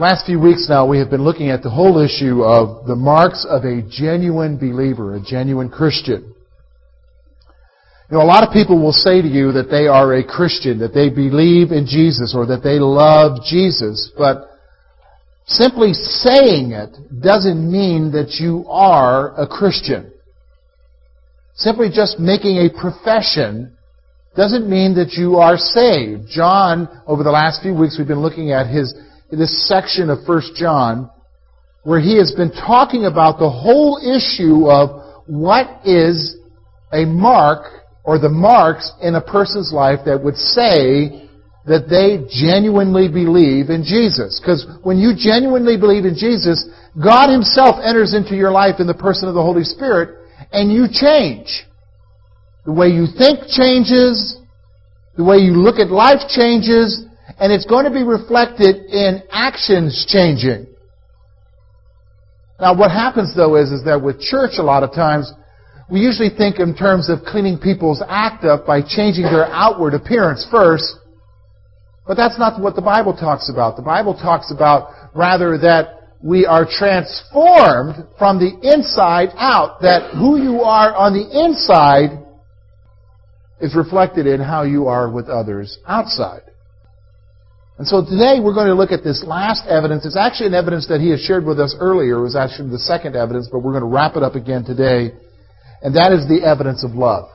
Last few weeks now, we have been looking at the whole issue of the marks of a genuine believer, a genuine Christian. You know, a lot of people will say to you that they are a Christian, that they believe in Jesus, or that they love Jesus, but simply saying it doesn't mean that you are a Christian. Simply just making a profession doesn't mean that you are saved. John, over the last few weeks, we've been looking at his this section of 1 John where he has been talking about the whole issue of what is a mark or the marks in a person's life that would say that they genuinely believe in Jesus. Because when you genuinely believe in Jesus, God Himself enters into your life in the person of the Holy Spirit and you change. The way you think changes, the way you look at life changes, and it's going to be reflected in actions changing. Now what happens though is, is that with church a lot of times, we usually think in terms of cleaning people's act up by changing their outward appearance first. But that's not what the Bible talks about. The Bible talks about rather that we are transformed from the inside out. That who you are on the inside is reflected in how you are with others outside. And so today we're going to look at this last evidence. It's actually an evidence that he has shared with us earlier. It was actually the second evidence, but we're going to wrap it up again today. And that is the evidence of love.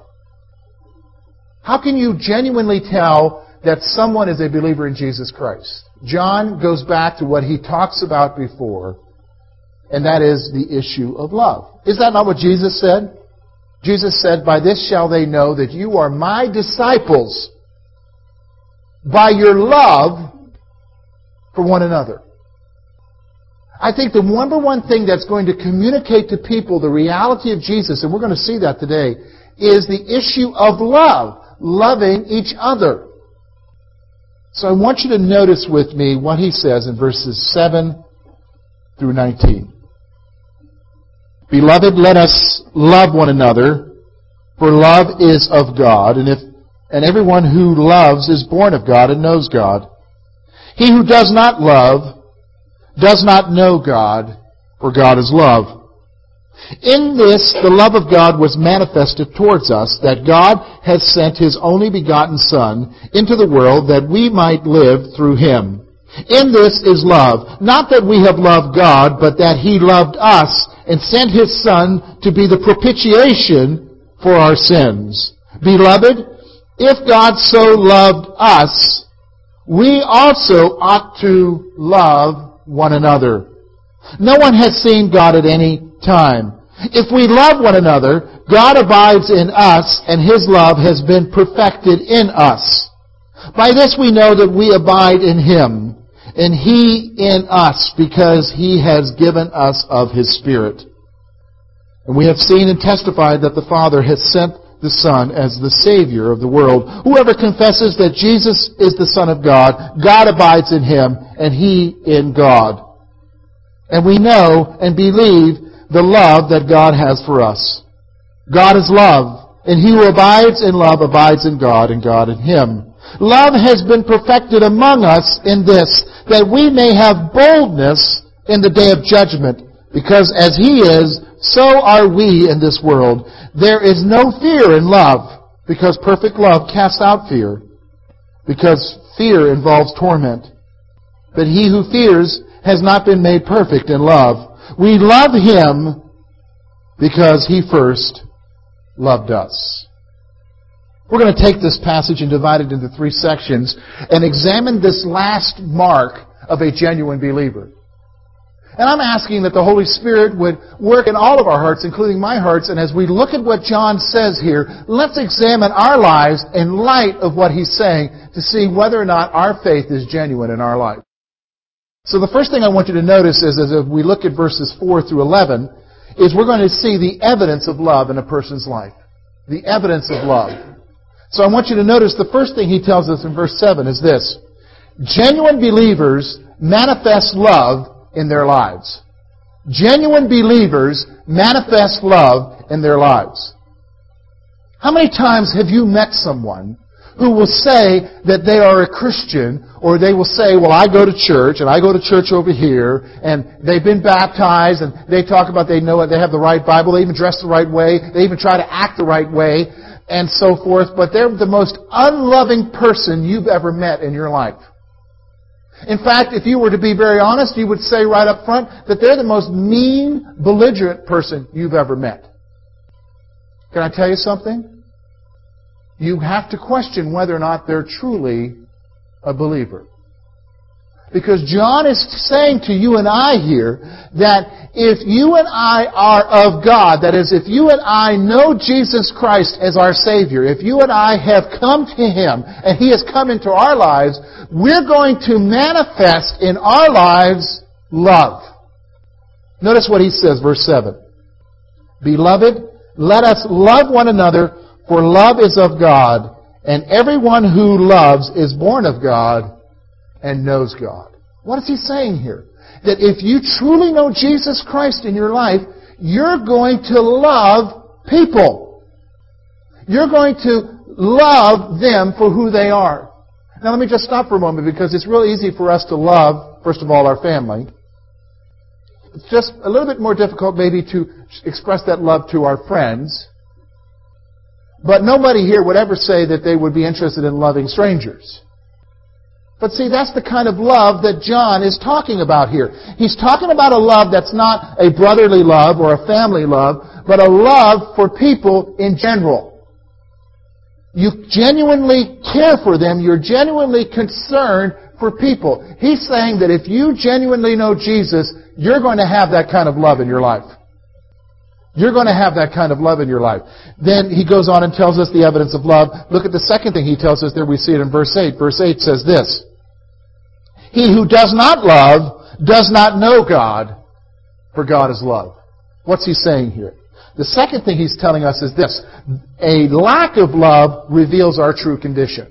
How can you genuinely tell that someone is a believer in Jesus Christ? John goes back to what he talks about before, and that is the issue of love. Is that not what Jesus said? Jesus said, By this shall they know that you are my disciples by your love for one another. I think the number one thing that's going to communicate to people the reality of Jesus, and we're going to see that today, is the issue of love, loving each other. So I want you to notice with me what he says in verses 7 through 19. Beloved, let us love one another, for love is of God, and if and everyone who loves is born of God and knows God. He who does not love does not know God, for God is love. In this, the love of God was manifested towards us, that God has sent His only begotten Son into the world that we might live through Him. In this is love, not that we have loved God, but that He loved us and sent His Son to be the propitiation for our sins. Beloved, if God so loved us, we also ought to love one another. No one has seen God at any time. If we love one another, God abides in us and His love has been perfected in us. By this we know that we abide in Him and He in us because He has given us of His Spirit. And we have seen and testified that the Father has sent the Son as the Savior of the world. Whoever confesses that Jesus is the Son of God, God abides in him, and he in God. And we know and believe the love that God has for us. God is love, and he who abides in love abides in God, and God in him. Love has been perfected among us in this, that we may have boldness in the day of judgment, because as he is, so are we in this world. There is no fear in love, because perfect love casts out fear, because fear involves torment. But he who fears has not been made perfect in love. We love him because he first loved us. We're going to take this passage and divide it into three sections and examine this last mark of a genuine believer. And I'm asking that the Holy Spirit would work in all of our hearts, including my hearts, and as we look at what John says here, let's examine our lives in light of what he's saying to see whether or not our faith is genuine in our life. So the first thing I want you to notice is as we look at verses 4 through 11, is we're going to see the evidence of love in a person's life. The evidence of love. So I want you to notice the first thing he tells us in verse 7 is this. Genuine believers manifest love in their lives. Genuine believers manifest love in their lives. How many times have you met someone who will say that they are a Christian, or they will say, well, I go to church, and I go to church over here, and they've been baptized, and they talk about they know it, they have the right Bible, they even dress the right way, they even try to act the right way, and so forth, but they're the most unloving person you've ever met in your life. In fact, if you were to be very honest, you would say right up front that they're the most mean, belligerent person you've ever met. Can I tell you something? you have to question whether or not they're truly a believer. Because John is saying to you and I here that if you and I are of God, that is, if you and I know Jesus Christ as our Savior, if you and I have come to Him and He has come into our lives, we're going to manifest in our lives love. Notice what He says, verse 7. Beloved, let us love one another for love is of God, and everyone who loves is born of God and knows God. What is he saying here? That if you truly know Jesus Christ in your life, you're going to love people. You're going to love them for who they are. Now let me just stop for a moment because it's real easy for us to love, first of all, our family. It's just a little bit more difficult maybe to express that love to our friends. But nobody here would ever say that they would be interested in loving strangers. But see, that's the kind of love that John is talking about here. He's talking about a love that's not a brotherly love or a family love, but a love for people in general. You genuinely care for them. You're genuinely concerned for people. He's saying that if you genuinely know Jesus, you're going to have that kind of love in your life. You're going to have that kind of love in your life. Then he goes on and tells us the evidence of love. Look at the second thing he tells us there. We see it in verse 8. Verse 8 says this. He who does not love does not know God, for God is love. What's he saying here? The second thing he's telling us is this. A lack of love reveals our true condition.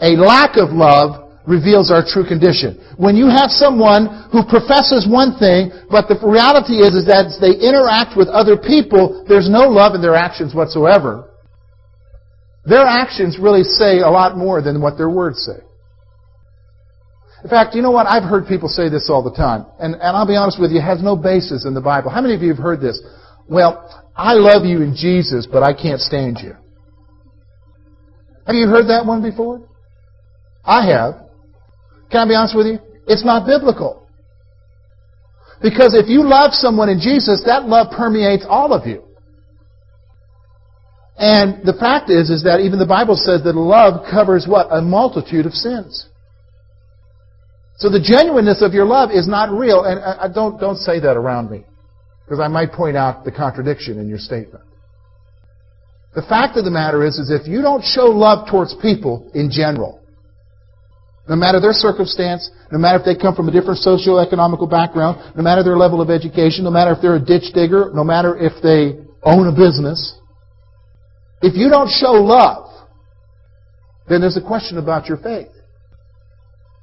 A lack of love reveals our true condition. When you have someone who professes one thing, but the reality is, is that they interact with other people, there's no love in their actions whatsoever. Their actions really say a lot more than what their words say. In fact, you know what? I've heard people say this all the time. And, and I'll be honest with you, it has no basis in the Bible. How many of you have heard this? Well, I love you in Jesus, but I can't stand you. Have you heard that one before? I have. Can I be honest with you? It's not biblical. Because if you love someone in Jesus, that love permeates all of you. And the fact is, is that even the Bible says that love covers what? A multitude of sins. So the genuineness of your love is not real. And I, don't, don't say that around me. Because I might point out the contradiction in your statement. The fact of the matter is, is if you don't show love towards people in general, no matter their circumstance, no matter if they come from a different socio-economical background, no matter their level of education, no matter if they're a ditch digger, no matter if they own a business, if you don't show love, then there's a question about your faith.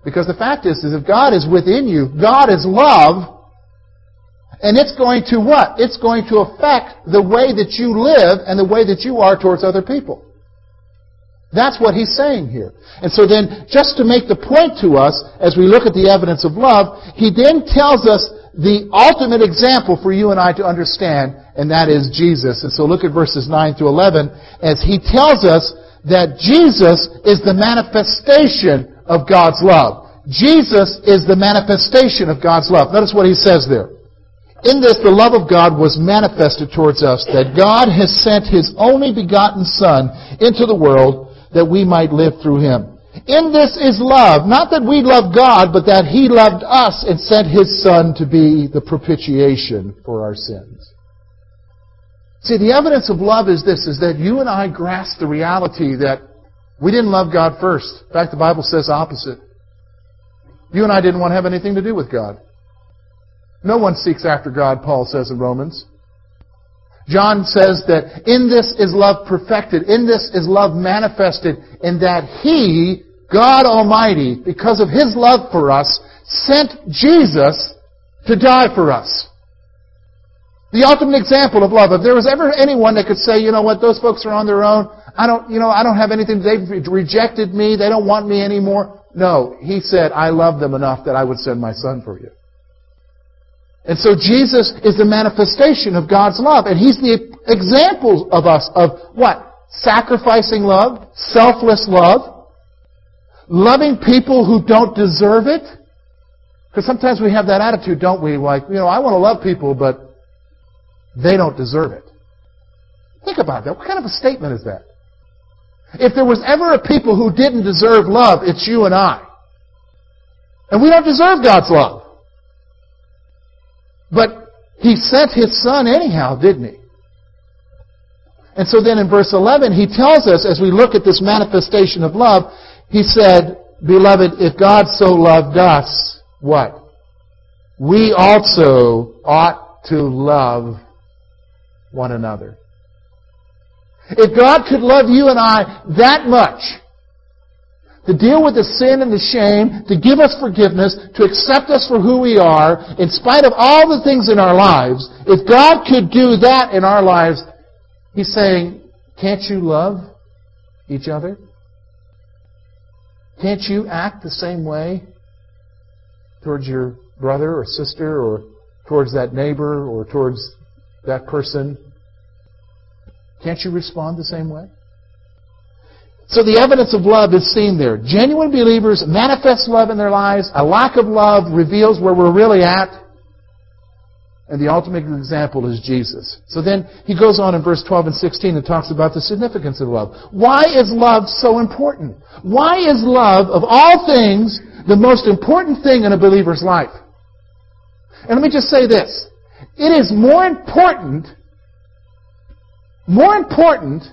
Because the fact is, is if God is within you, God is love, and it's going to what? It's going to affect the way that you live and the way that you are towards other people. That's what he's saying here. And so then, just to make the point to us, as we look at the evidence of love, he then tells us the ultimate example for you and I to understand, and that is Jesus. And so look at verses 9 through 11, as he tells us that Jesus is the manifestation of God's love. Jesus is the manifestation of God's love. Notice what he says there. In this, the love of God was manifested towards us, that God has sent His only begotten Son into the world that we might live through him. In this is love, not that we love God, but that he loved us and sent his Son to be the propitiation for our sins. See, the evidence of love is this, is that you and I grasp the reality that we didn't love God first. In fact, the Bible says opposite. You and I didn't want to have anything to do with God. No one seeks after God, Paul says in Romans. John says that in this is love perfected, in this is love manifested, in that He, God Almighty, because of His love for us, sent Jesus to die for us. The ultimate example of love. If there was ever anyone that could say, you know what, those folks are on their own, I don't, you know, I don't have anything, they've rejected me, they don't want me anymore. No, He said, I love them enough that I would send my Son for you. And so Jesus is the manifestation of God's love. And He's the example of us of what? Sacrificing love, selfless love, loving people who don't deserve it. Because sometimes we have that attitude, don't we? Like, you know, I want to love people, but they don't deserve it. Think about that. What kind of a statement is that? If there was ever a people who didn't deserve love, it's you and I. And we don't deserve God's love. But He sent His Son anyhow, didn't He? And so then in verse 11, He tells us, as we look at this manifestation of love, He said, Beloved, if God so loved us, what? We also ought to love one another. If God could love you and I that much, to deal with the sin and the shame, to give us forgiveness, to accept us for who we are, in spite of all the things in our lives, if God could do that in our lives, He's saying, can't you love each other? Can't you act the same way towards your brother or sister or towards that neighbor or towards that person? Can't you respond the same way? So the evidence of love is seen there. Genuine believers manifest love in their lives. A lack of love reveals where we're really at. And the ultimate example is Jesus. So then he goes on in verse 12 and 16 and talks about the significance of love. Why is love so important? Why is love, of all things, the most important thing in a believer's life? And let me just say this. It is more important, more important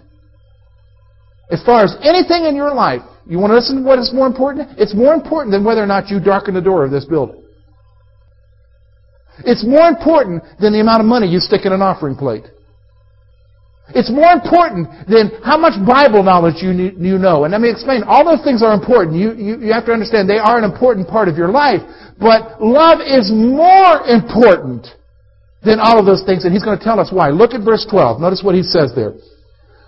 as far as anything in your life, you want to listen to what is more important? It's more important than whether or not you darken the door of this building. It's more important than the amount of money you stick in an offering plate. It's more important than how much Bible knowledge you, you know. And let me explain. All those things are important. You, you, you have to understand they are an important part of your life. But love is more important than all of those things. And he's going to tell us why. Look at verse 12. Notice what he says there.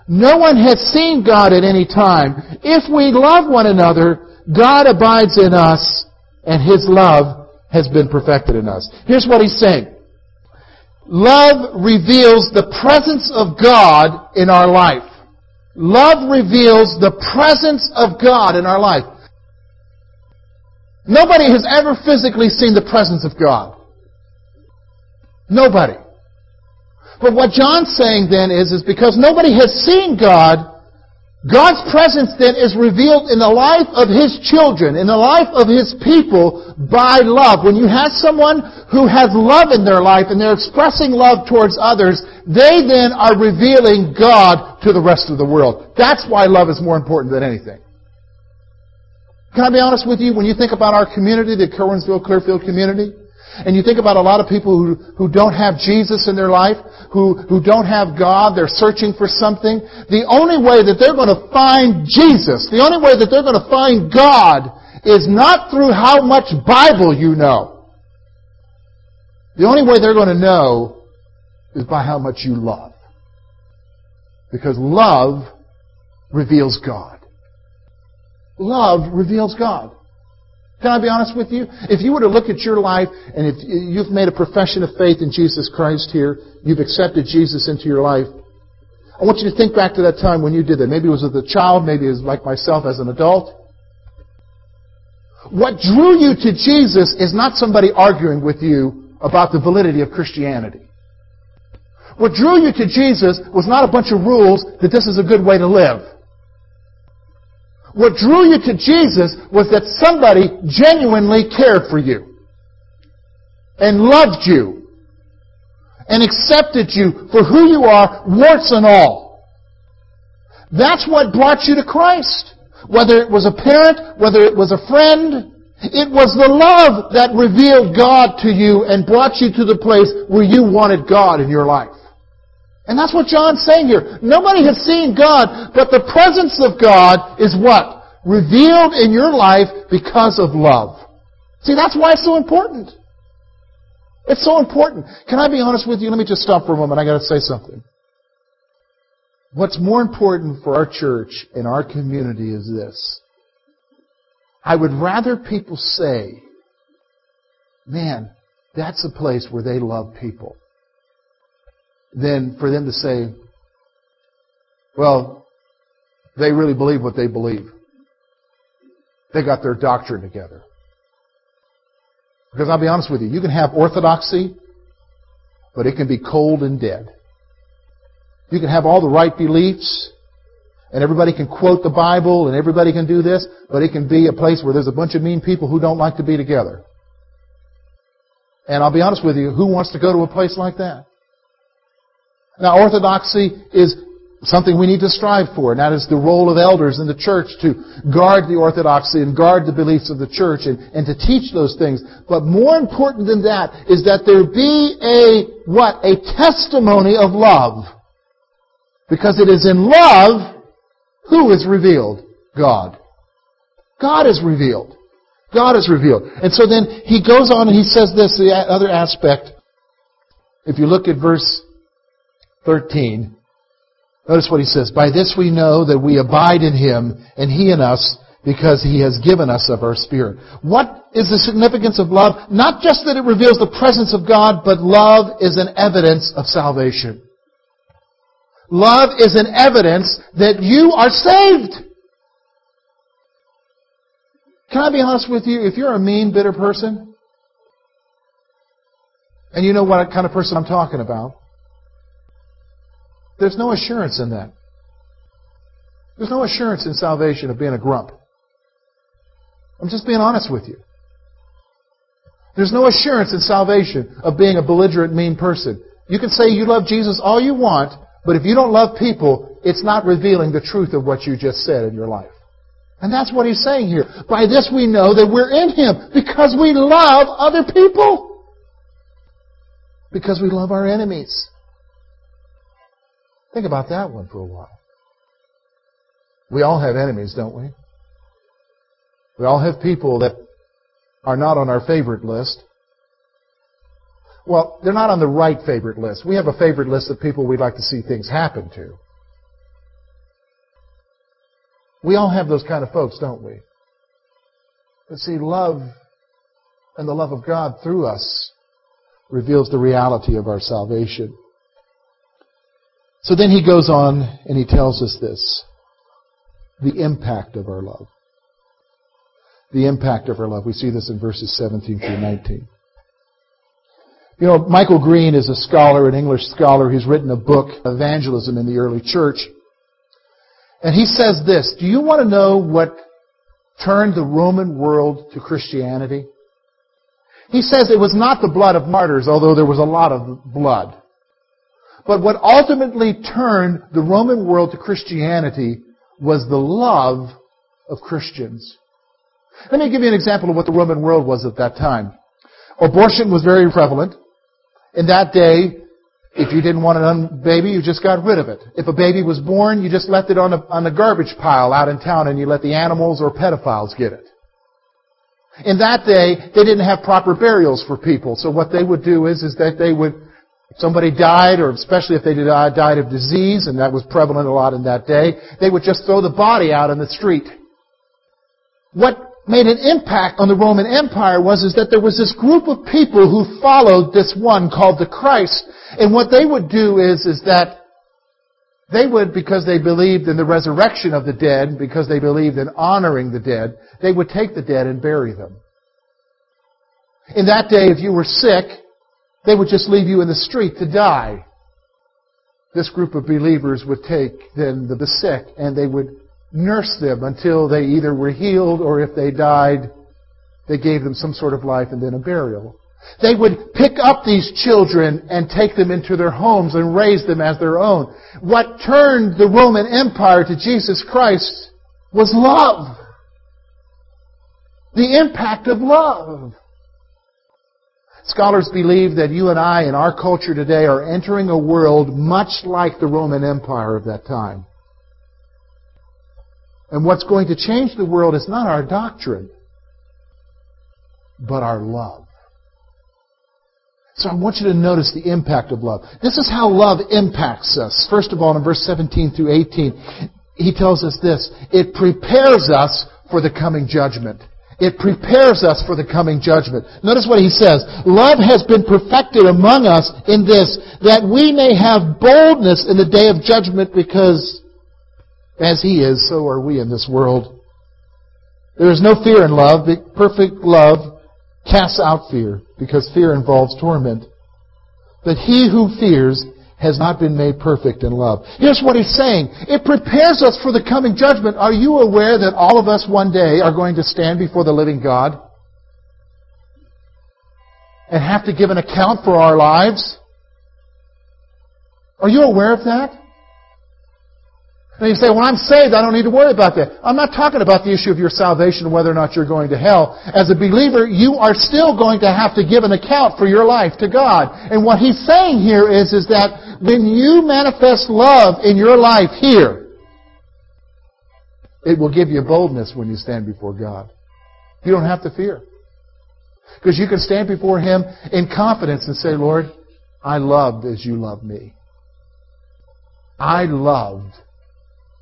No one has seen God at any time. If we love one another, God abides in us, and His love has been perfected in us. Here's what He's saying. Love reveals the presence of God in our life. Love reveals the presence of God in our life. Nobody has ever physically seen the presence of God. Nobody. But what John's saying then is, is because nobody has seen God, God's presence then is revealed in the life of His children, in the life of His people by love. When you have someone who has love in their life and they're expressing love towards others, they then are revealing God to the rest of the world. That's why love is more important than anything. Can I be honest with you? When you think about our community, the Curwensville Clearfield community, and you think about a lot of people who, who don't have Jesus in their life, who, who don't have God, they're searching for something. The only way that they're going to find Jesus, the only way that they're going to find God is not through how much Bible you know. The only way they're going to know is by how much you love. Because love reveals God. Love reveals God. Can I be honest with you? If you were to look at your life and if you've made a profession of faith in Jesus Christ here, you've accepted Jesus into your life, I want you to think back to that time when you did that. Maybe it was as a child, maybe it was like myself as an adult. What drew you to Jesus is not somebody arguing with you about the validity of Christianity. What drew you to Jesus was not a bunch of rules that this is a good way to live. What drew you to Jesus was that somebody genuinely cared for you and loved you and accepted you for who you are, warts and all. That's what brought you to Christ. Whether it was a parent, whether it was a friend, It was the love that revealed God to you and brought you to the place where you wanted God in your life. And that's what John's saying here. Nobody has seen God, but the presence of God is what? Revealed in your life because of love. See, that's why it's so important. It's so important. Can I be honest with you? Let me just stop for a moment. I gotta say something. What's more important for our church and our community is this. I would rather people say, man, that's a place where they love people, than for them to say, well, they really believe what they believe. They got their doctrine together. Because I'll be honest with you, you can have orthodoxy, but it can be cold and dead. You can have all the right beliefs, and everybody can quote the Bible, and everybody can do this, but it can be a place where there's a bunch of mean people who don't like to be together. And I'll be honest with you, who wants to go to a place like that? Now, orthodoxy is something we need to strive for, and that is the role of elders in the church to guard the orthodoxy and guard the beliefs of the church and, and to teach those things. But more important than that is that there be a, what? A testimony of love. Because it is in love who is revealed? God. God is revealed. God is revealed. And so then he goes on and he says this, the other aspect. If you look at verse 13, notice what he says. By this we know that we abide in him and he in us because he has given us of our spirit. What is the significance of love? Not just that it reveals the presence of God, but love is an evidence of salvation. Love is an evidence that you are saved. Can I be honest with you? If you're a mean, bitter person, and you know what kind of person I'm talking about, there's no assurance in that. There's no assurance in salvation of being a grump. I'm just being honest with you. There's no assurance in salvation of being a belligerent, mean person. You can say you love Jesus all you want, but if you don't love people, it's not revealing the truth of what you just said in your life. And that's what he's saying here. By this we know that we're in him because we love other people. Because we love our enemies. Think about that one for a while. We all have enemies, don't we? We all have people that are not on our favorite list. Well, they're not on the right favorite list. We have a favorite list of people we'd like to see things happen to. We all have those kind of folks, don't we? But see, love and the love of God through us reveals the reality of our salvation. So then he goes on and he tells us this the impact of our love. The impact of our love. We see this in verses 17 through 19. You know, Michael Green is a scholar, an English scholar. He's written a book, Evangelism in the Early Church. And he says this, do you want to know what turned the Roman world to Christianity? He says it was not the blood of martyrs, although there was a lot of blood. But what ultimately turned the Roman world to Christianity was the love of Christians. Let me give you an example of what the Roman world was at that time. Abortion was very prevalent. In that day, if you didn't want a baby, you just got rid of it. If a baby was born, you just left it on a, on a garbage pile out in town and you let the animals or pedophiles get it. In that day, they didn't have proper burials for people. So what they would do is, is that they would, somebody died, or especially if they uh, died of disease, and that was prevalent a lot in that day, they would just throw the body out in the street. What made an impact on the Roman Empire was is that there was this group of people who followed this one called the Christ. And what they would do is, is that they would, because they believed in the resurrection of the dead, because they believed in honoring the dead, they would take the dead and bury them. In that day, if you were sick, they would just leave you in the street to die. This group of believers would take then the sick and they would nurse them until they either were healed or if they died, they gave them some sort of life and then a burial. They would pick up these children and take them into their homes and raise them as their own. What turned the Roman Empire to Jesus Christ was love. The impact of love. Scholars believe that you and I in our culture today are entering a world much like the Roman Empire of that time. And what's going to change the world is not our doctrine, but our love. So I want you to notice the impact of love. This is how love impacts us. First of all, in verse 17 through 18, he tells us this. It prepares us for the coming judgment. It prepares us for the coming judgment. Notice what he says. Love has been perfected among us in this, that we may have boldness in the day of judgment because as he is, so are we in this world. There is no fear in love. Perfect love casts out fear because fear involves torment. But he who fears has not been made perfect in love. Here's what he's saying. It prepares us for the coming judgment. Are you aware that all of us one day are going to stand before the living God? And have to give an account for our lives? Are you aware of that? And you say, when I'm saved, I don't need to worry about that. I'm not talking about the issue of your salvation whether or not you're going to hell. As a believer, you are still going to have to give an account for your life to God. And what he's saying here is, is that when you manifest love in your life here, it will give you boldness when you stand before God. You don't have to fear. Because you can stand before Him in confidence and say, Lord, I loved as you loved me. I loved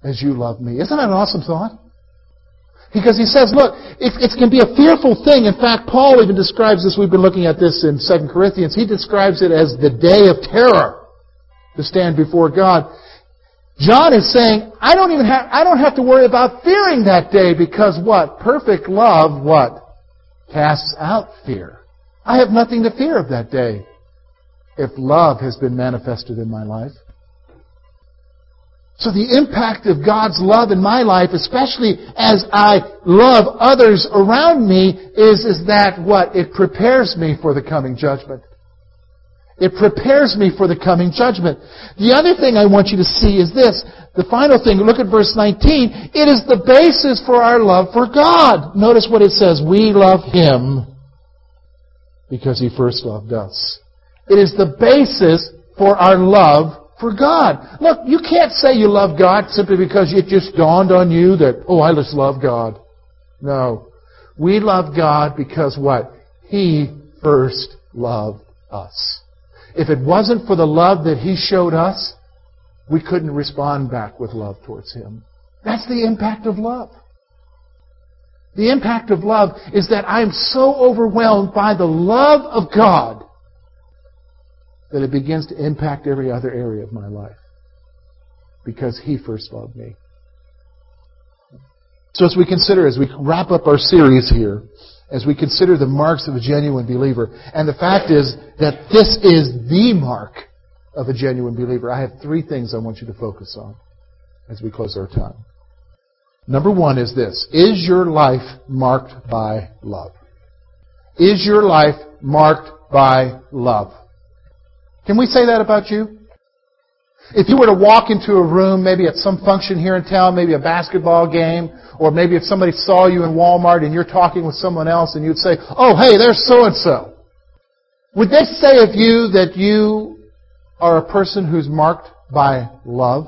as you love me. Isn't that an awesome thought? Because he says, look, it, it can be a fearful thing. In fact, Paul even describes this. We've been looking at this in 2 Corinthians. He describes it as the day of terror to stand before God. John is saying, I don't even have, I don't have to worry about fearing that day because what? Perfect love, what? Casts out fear. I have nothing to fear of that day if love has been manifested in my life. So the impact of God's love in my life, especially as I love others around me, is, is that what? It prepares me for the coming judgment. It prepares me for the coming judgment. The other thing I want you to see is this. The final thing, look at verse 19. It is the basis for our love for God. Notice what it says. We love Him because He first loved us. It is the basis for our love for God. Look, you can't say you love God simply because it just dawned on you that, oh, I just love God. No. We love God because what? He first loved us. If it wasn't for the love that He showed us, we couldn't respond back with love towards Him. That's the impact of love. The impact of love is that I am so overwhelmed by the love of God that it begins to impact every other area of my life because He first loved me. So as we consider, as we wrap up our series here, as we consider the marks of a genuine believer, and the fact is that this is the mark of a genuine believer, I have three things I want you to focus on as we close our time. Number one is this. Is your life marked by love? Is your life marked by love? Can we say that about you? If you were to walk into a room, maybe at some function here in town, maybe a basketball game, or maybe if somebody saw you in Walmart and you're talking with someone else and you'd say, oh, hey, there's so and so. Would they say of you that you are a person who's marked by love?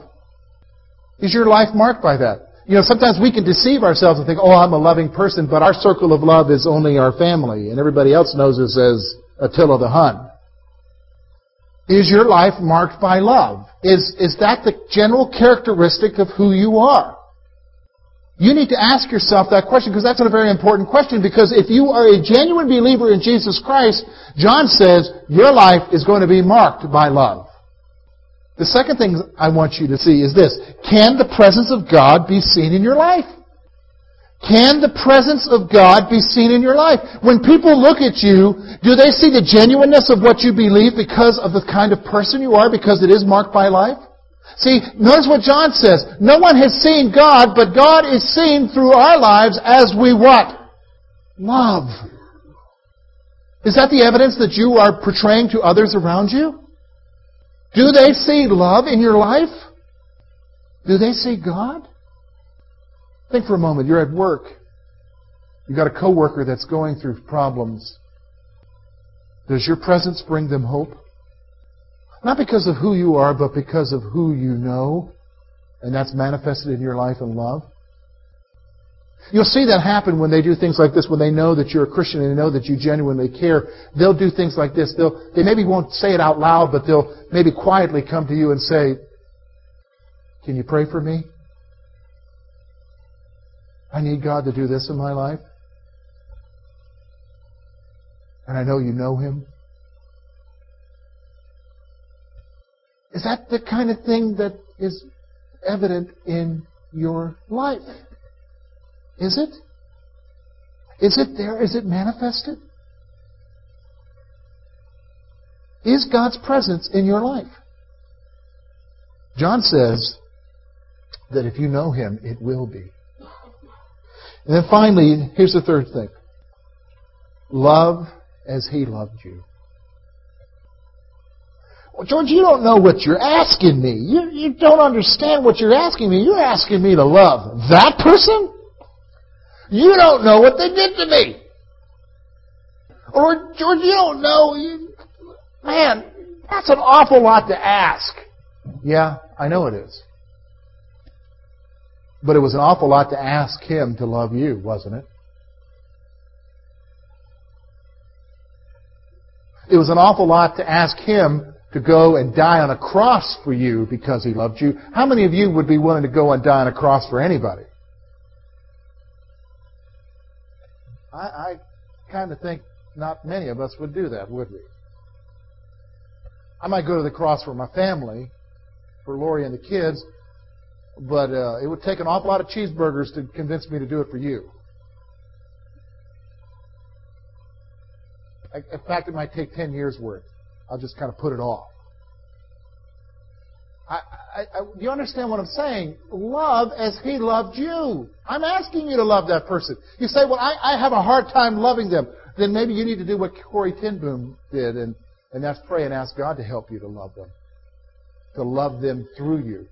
Is your life marked by that? You know, sometimes we can deceive ourselves and think, oh, I'm a loving person, but our circle of love is only our family, and everybody else knows us as Attila the Hun. Is your life marked by love? Is, is that the general characteristic of who you are? You need to ask yourself that question because that's a very important question because if you are a genuine believer in Jesus Christ, John says your life is going to be marked by love. The second thing I want you to see is this. Can the presence of God be seen in your life? Can the presence of God be seen in your life? When people look at you, do they see the genuineness of what you believe because of the kind of person you are, because it is marked by life? See, notice what John says. No one has seen God, but God is seen through our lives as we what? Love. Is that the evidence that you are portraying to others around you? Do they see love in your life? Do they see God? Think for a moment. You're at work. You've got a coworker that's going through problems. Does your presence bring them hope? Not because of who you are, but because of who you know, and that's manifested in your life and love. You'll see that happen when they do things like this, when they know that you're a Christian and they know that you genuinely care. They'll do things like this. They'll, they maybe won't say it out loud, but they'll maybe quietly come to you and say, Can you pray for me? I need God to do this in my life. And I know you know Him. Is that the kind of thing that is evident in your life? Is it? Is it there? Is it manifested? Is God's presence in your life? John says that if you know Him, it will be. And then finally, here's the third thing love as He loved you. Well, George, you don't know what you're asking me. You, you don't understand what you're asking me. You're asking me to love that person? You don't know what they did to me. Or, George, you don't know. You, man, that's an awful lot to ask. Yeah, I know it is. But it was an awful lot to ask him to love you, wasn't it? It was an awful lot to ask him to go and die on a cross for you because he loved you. How many of you would be willing to go and die on a cross for anybody? I, I kind of think not many of us would do that, would we? I might go to the cross for my family, for Lori and the kids, but uh, it would take an awful lot of cheeseburgers to convince me to do it for you. In fact, it might take 10 years worth. I'll just kind of put it off. I, I, I, do you understand what I'm saying? Love as He loved you. I'm asking you to love that person. You say, well, I, I have a hard time loving them. Then maybe you need to do what Corrie ten Boom did, and, and that's pray and ask God to help you to love them. To love them through you.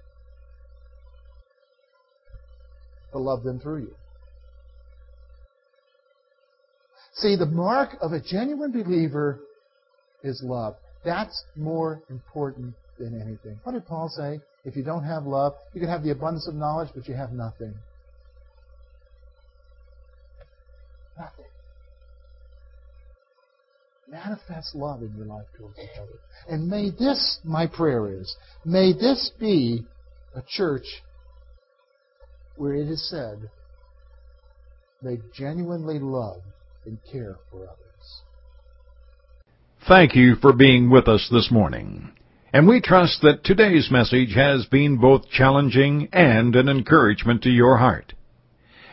To love them through you. See, the mark of a genuine believer is love. That's more important than anything. What did Paul say? If you don't have love, you can have the abundance of knowledge, but you have nothing. Nothing. Manifest love in your life towards each other. And may this, my prayer is, may this be a church where it is said, they genuinely love and care for others. Thank you for being with us this morning. And we trust that today's message has been both challenging and an encouragement to your heart.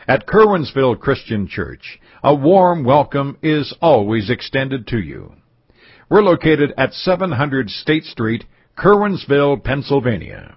At Curwensville Christian Church, a warm welcome is always extended to you. We're located at 700 State Street, Curwensville, Pennsylvania.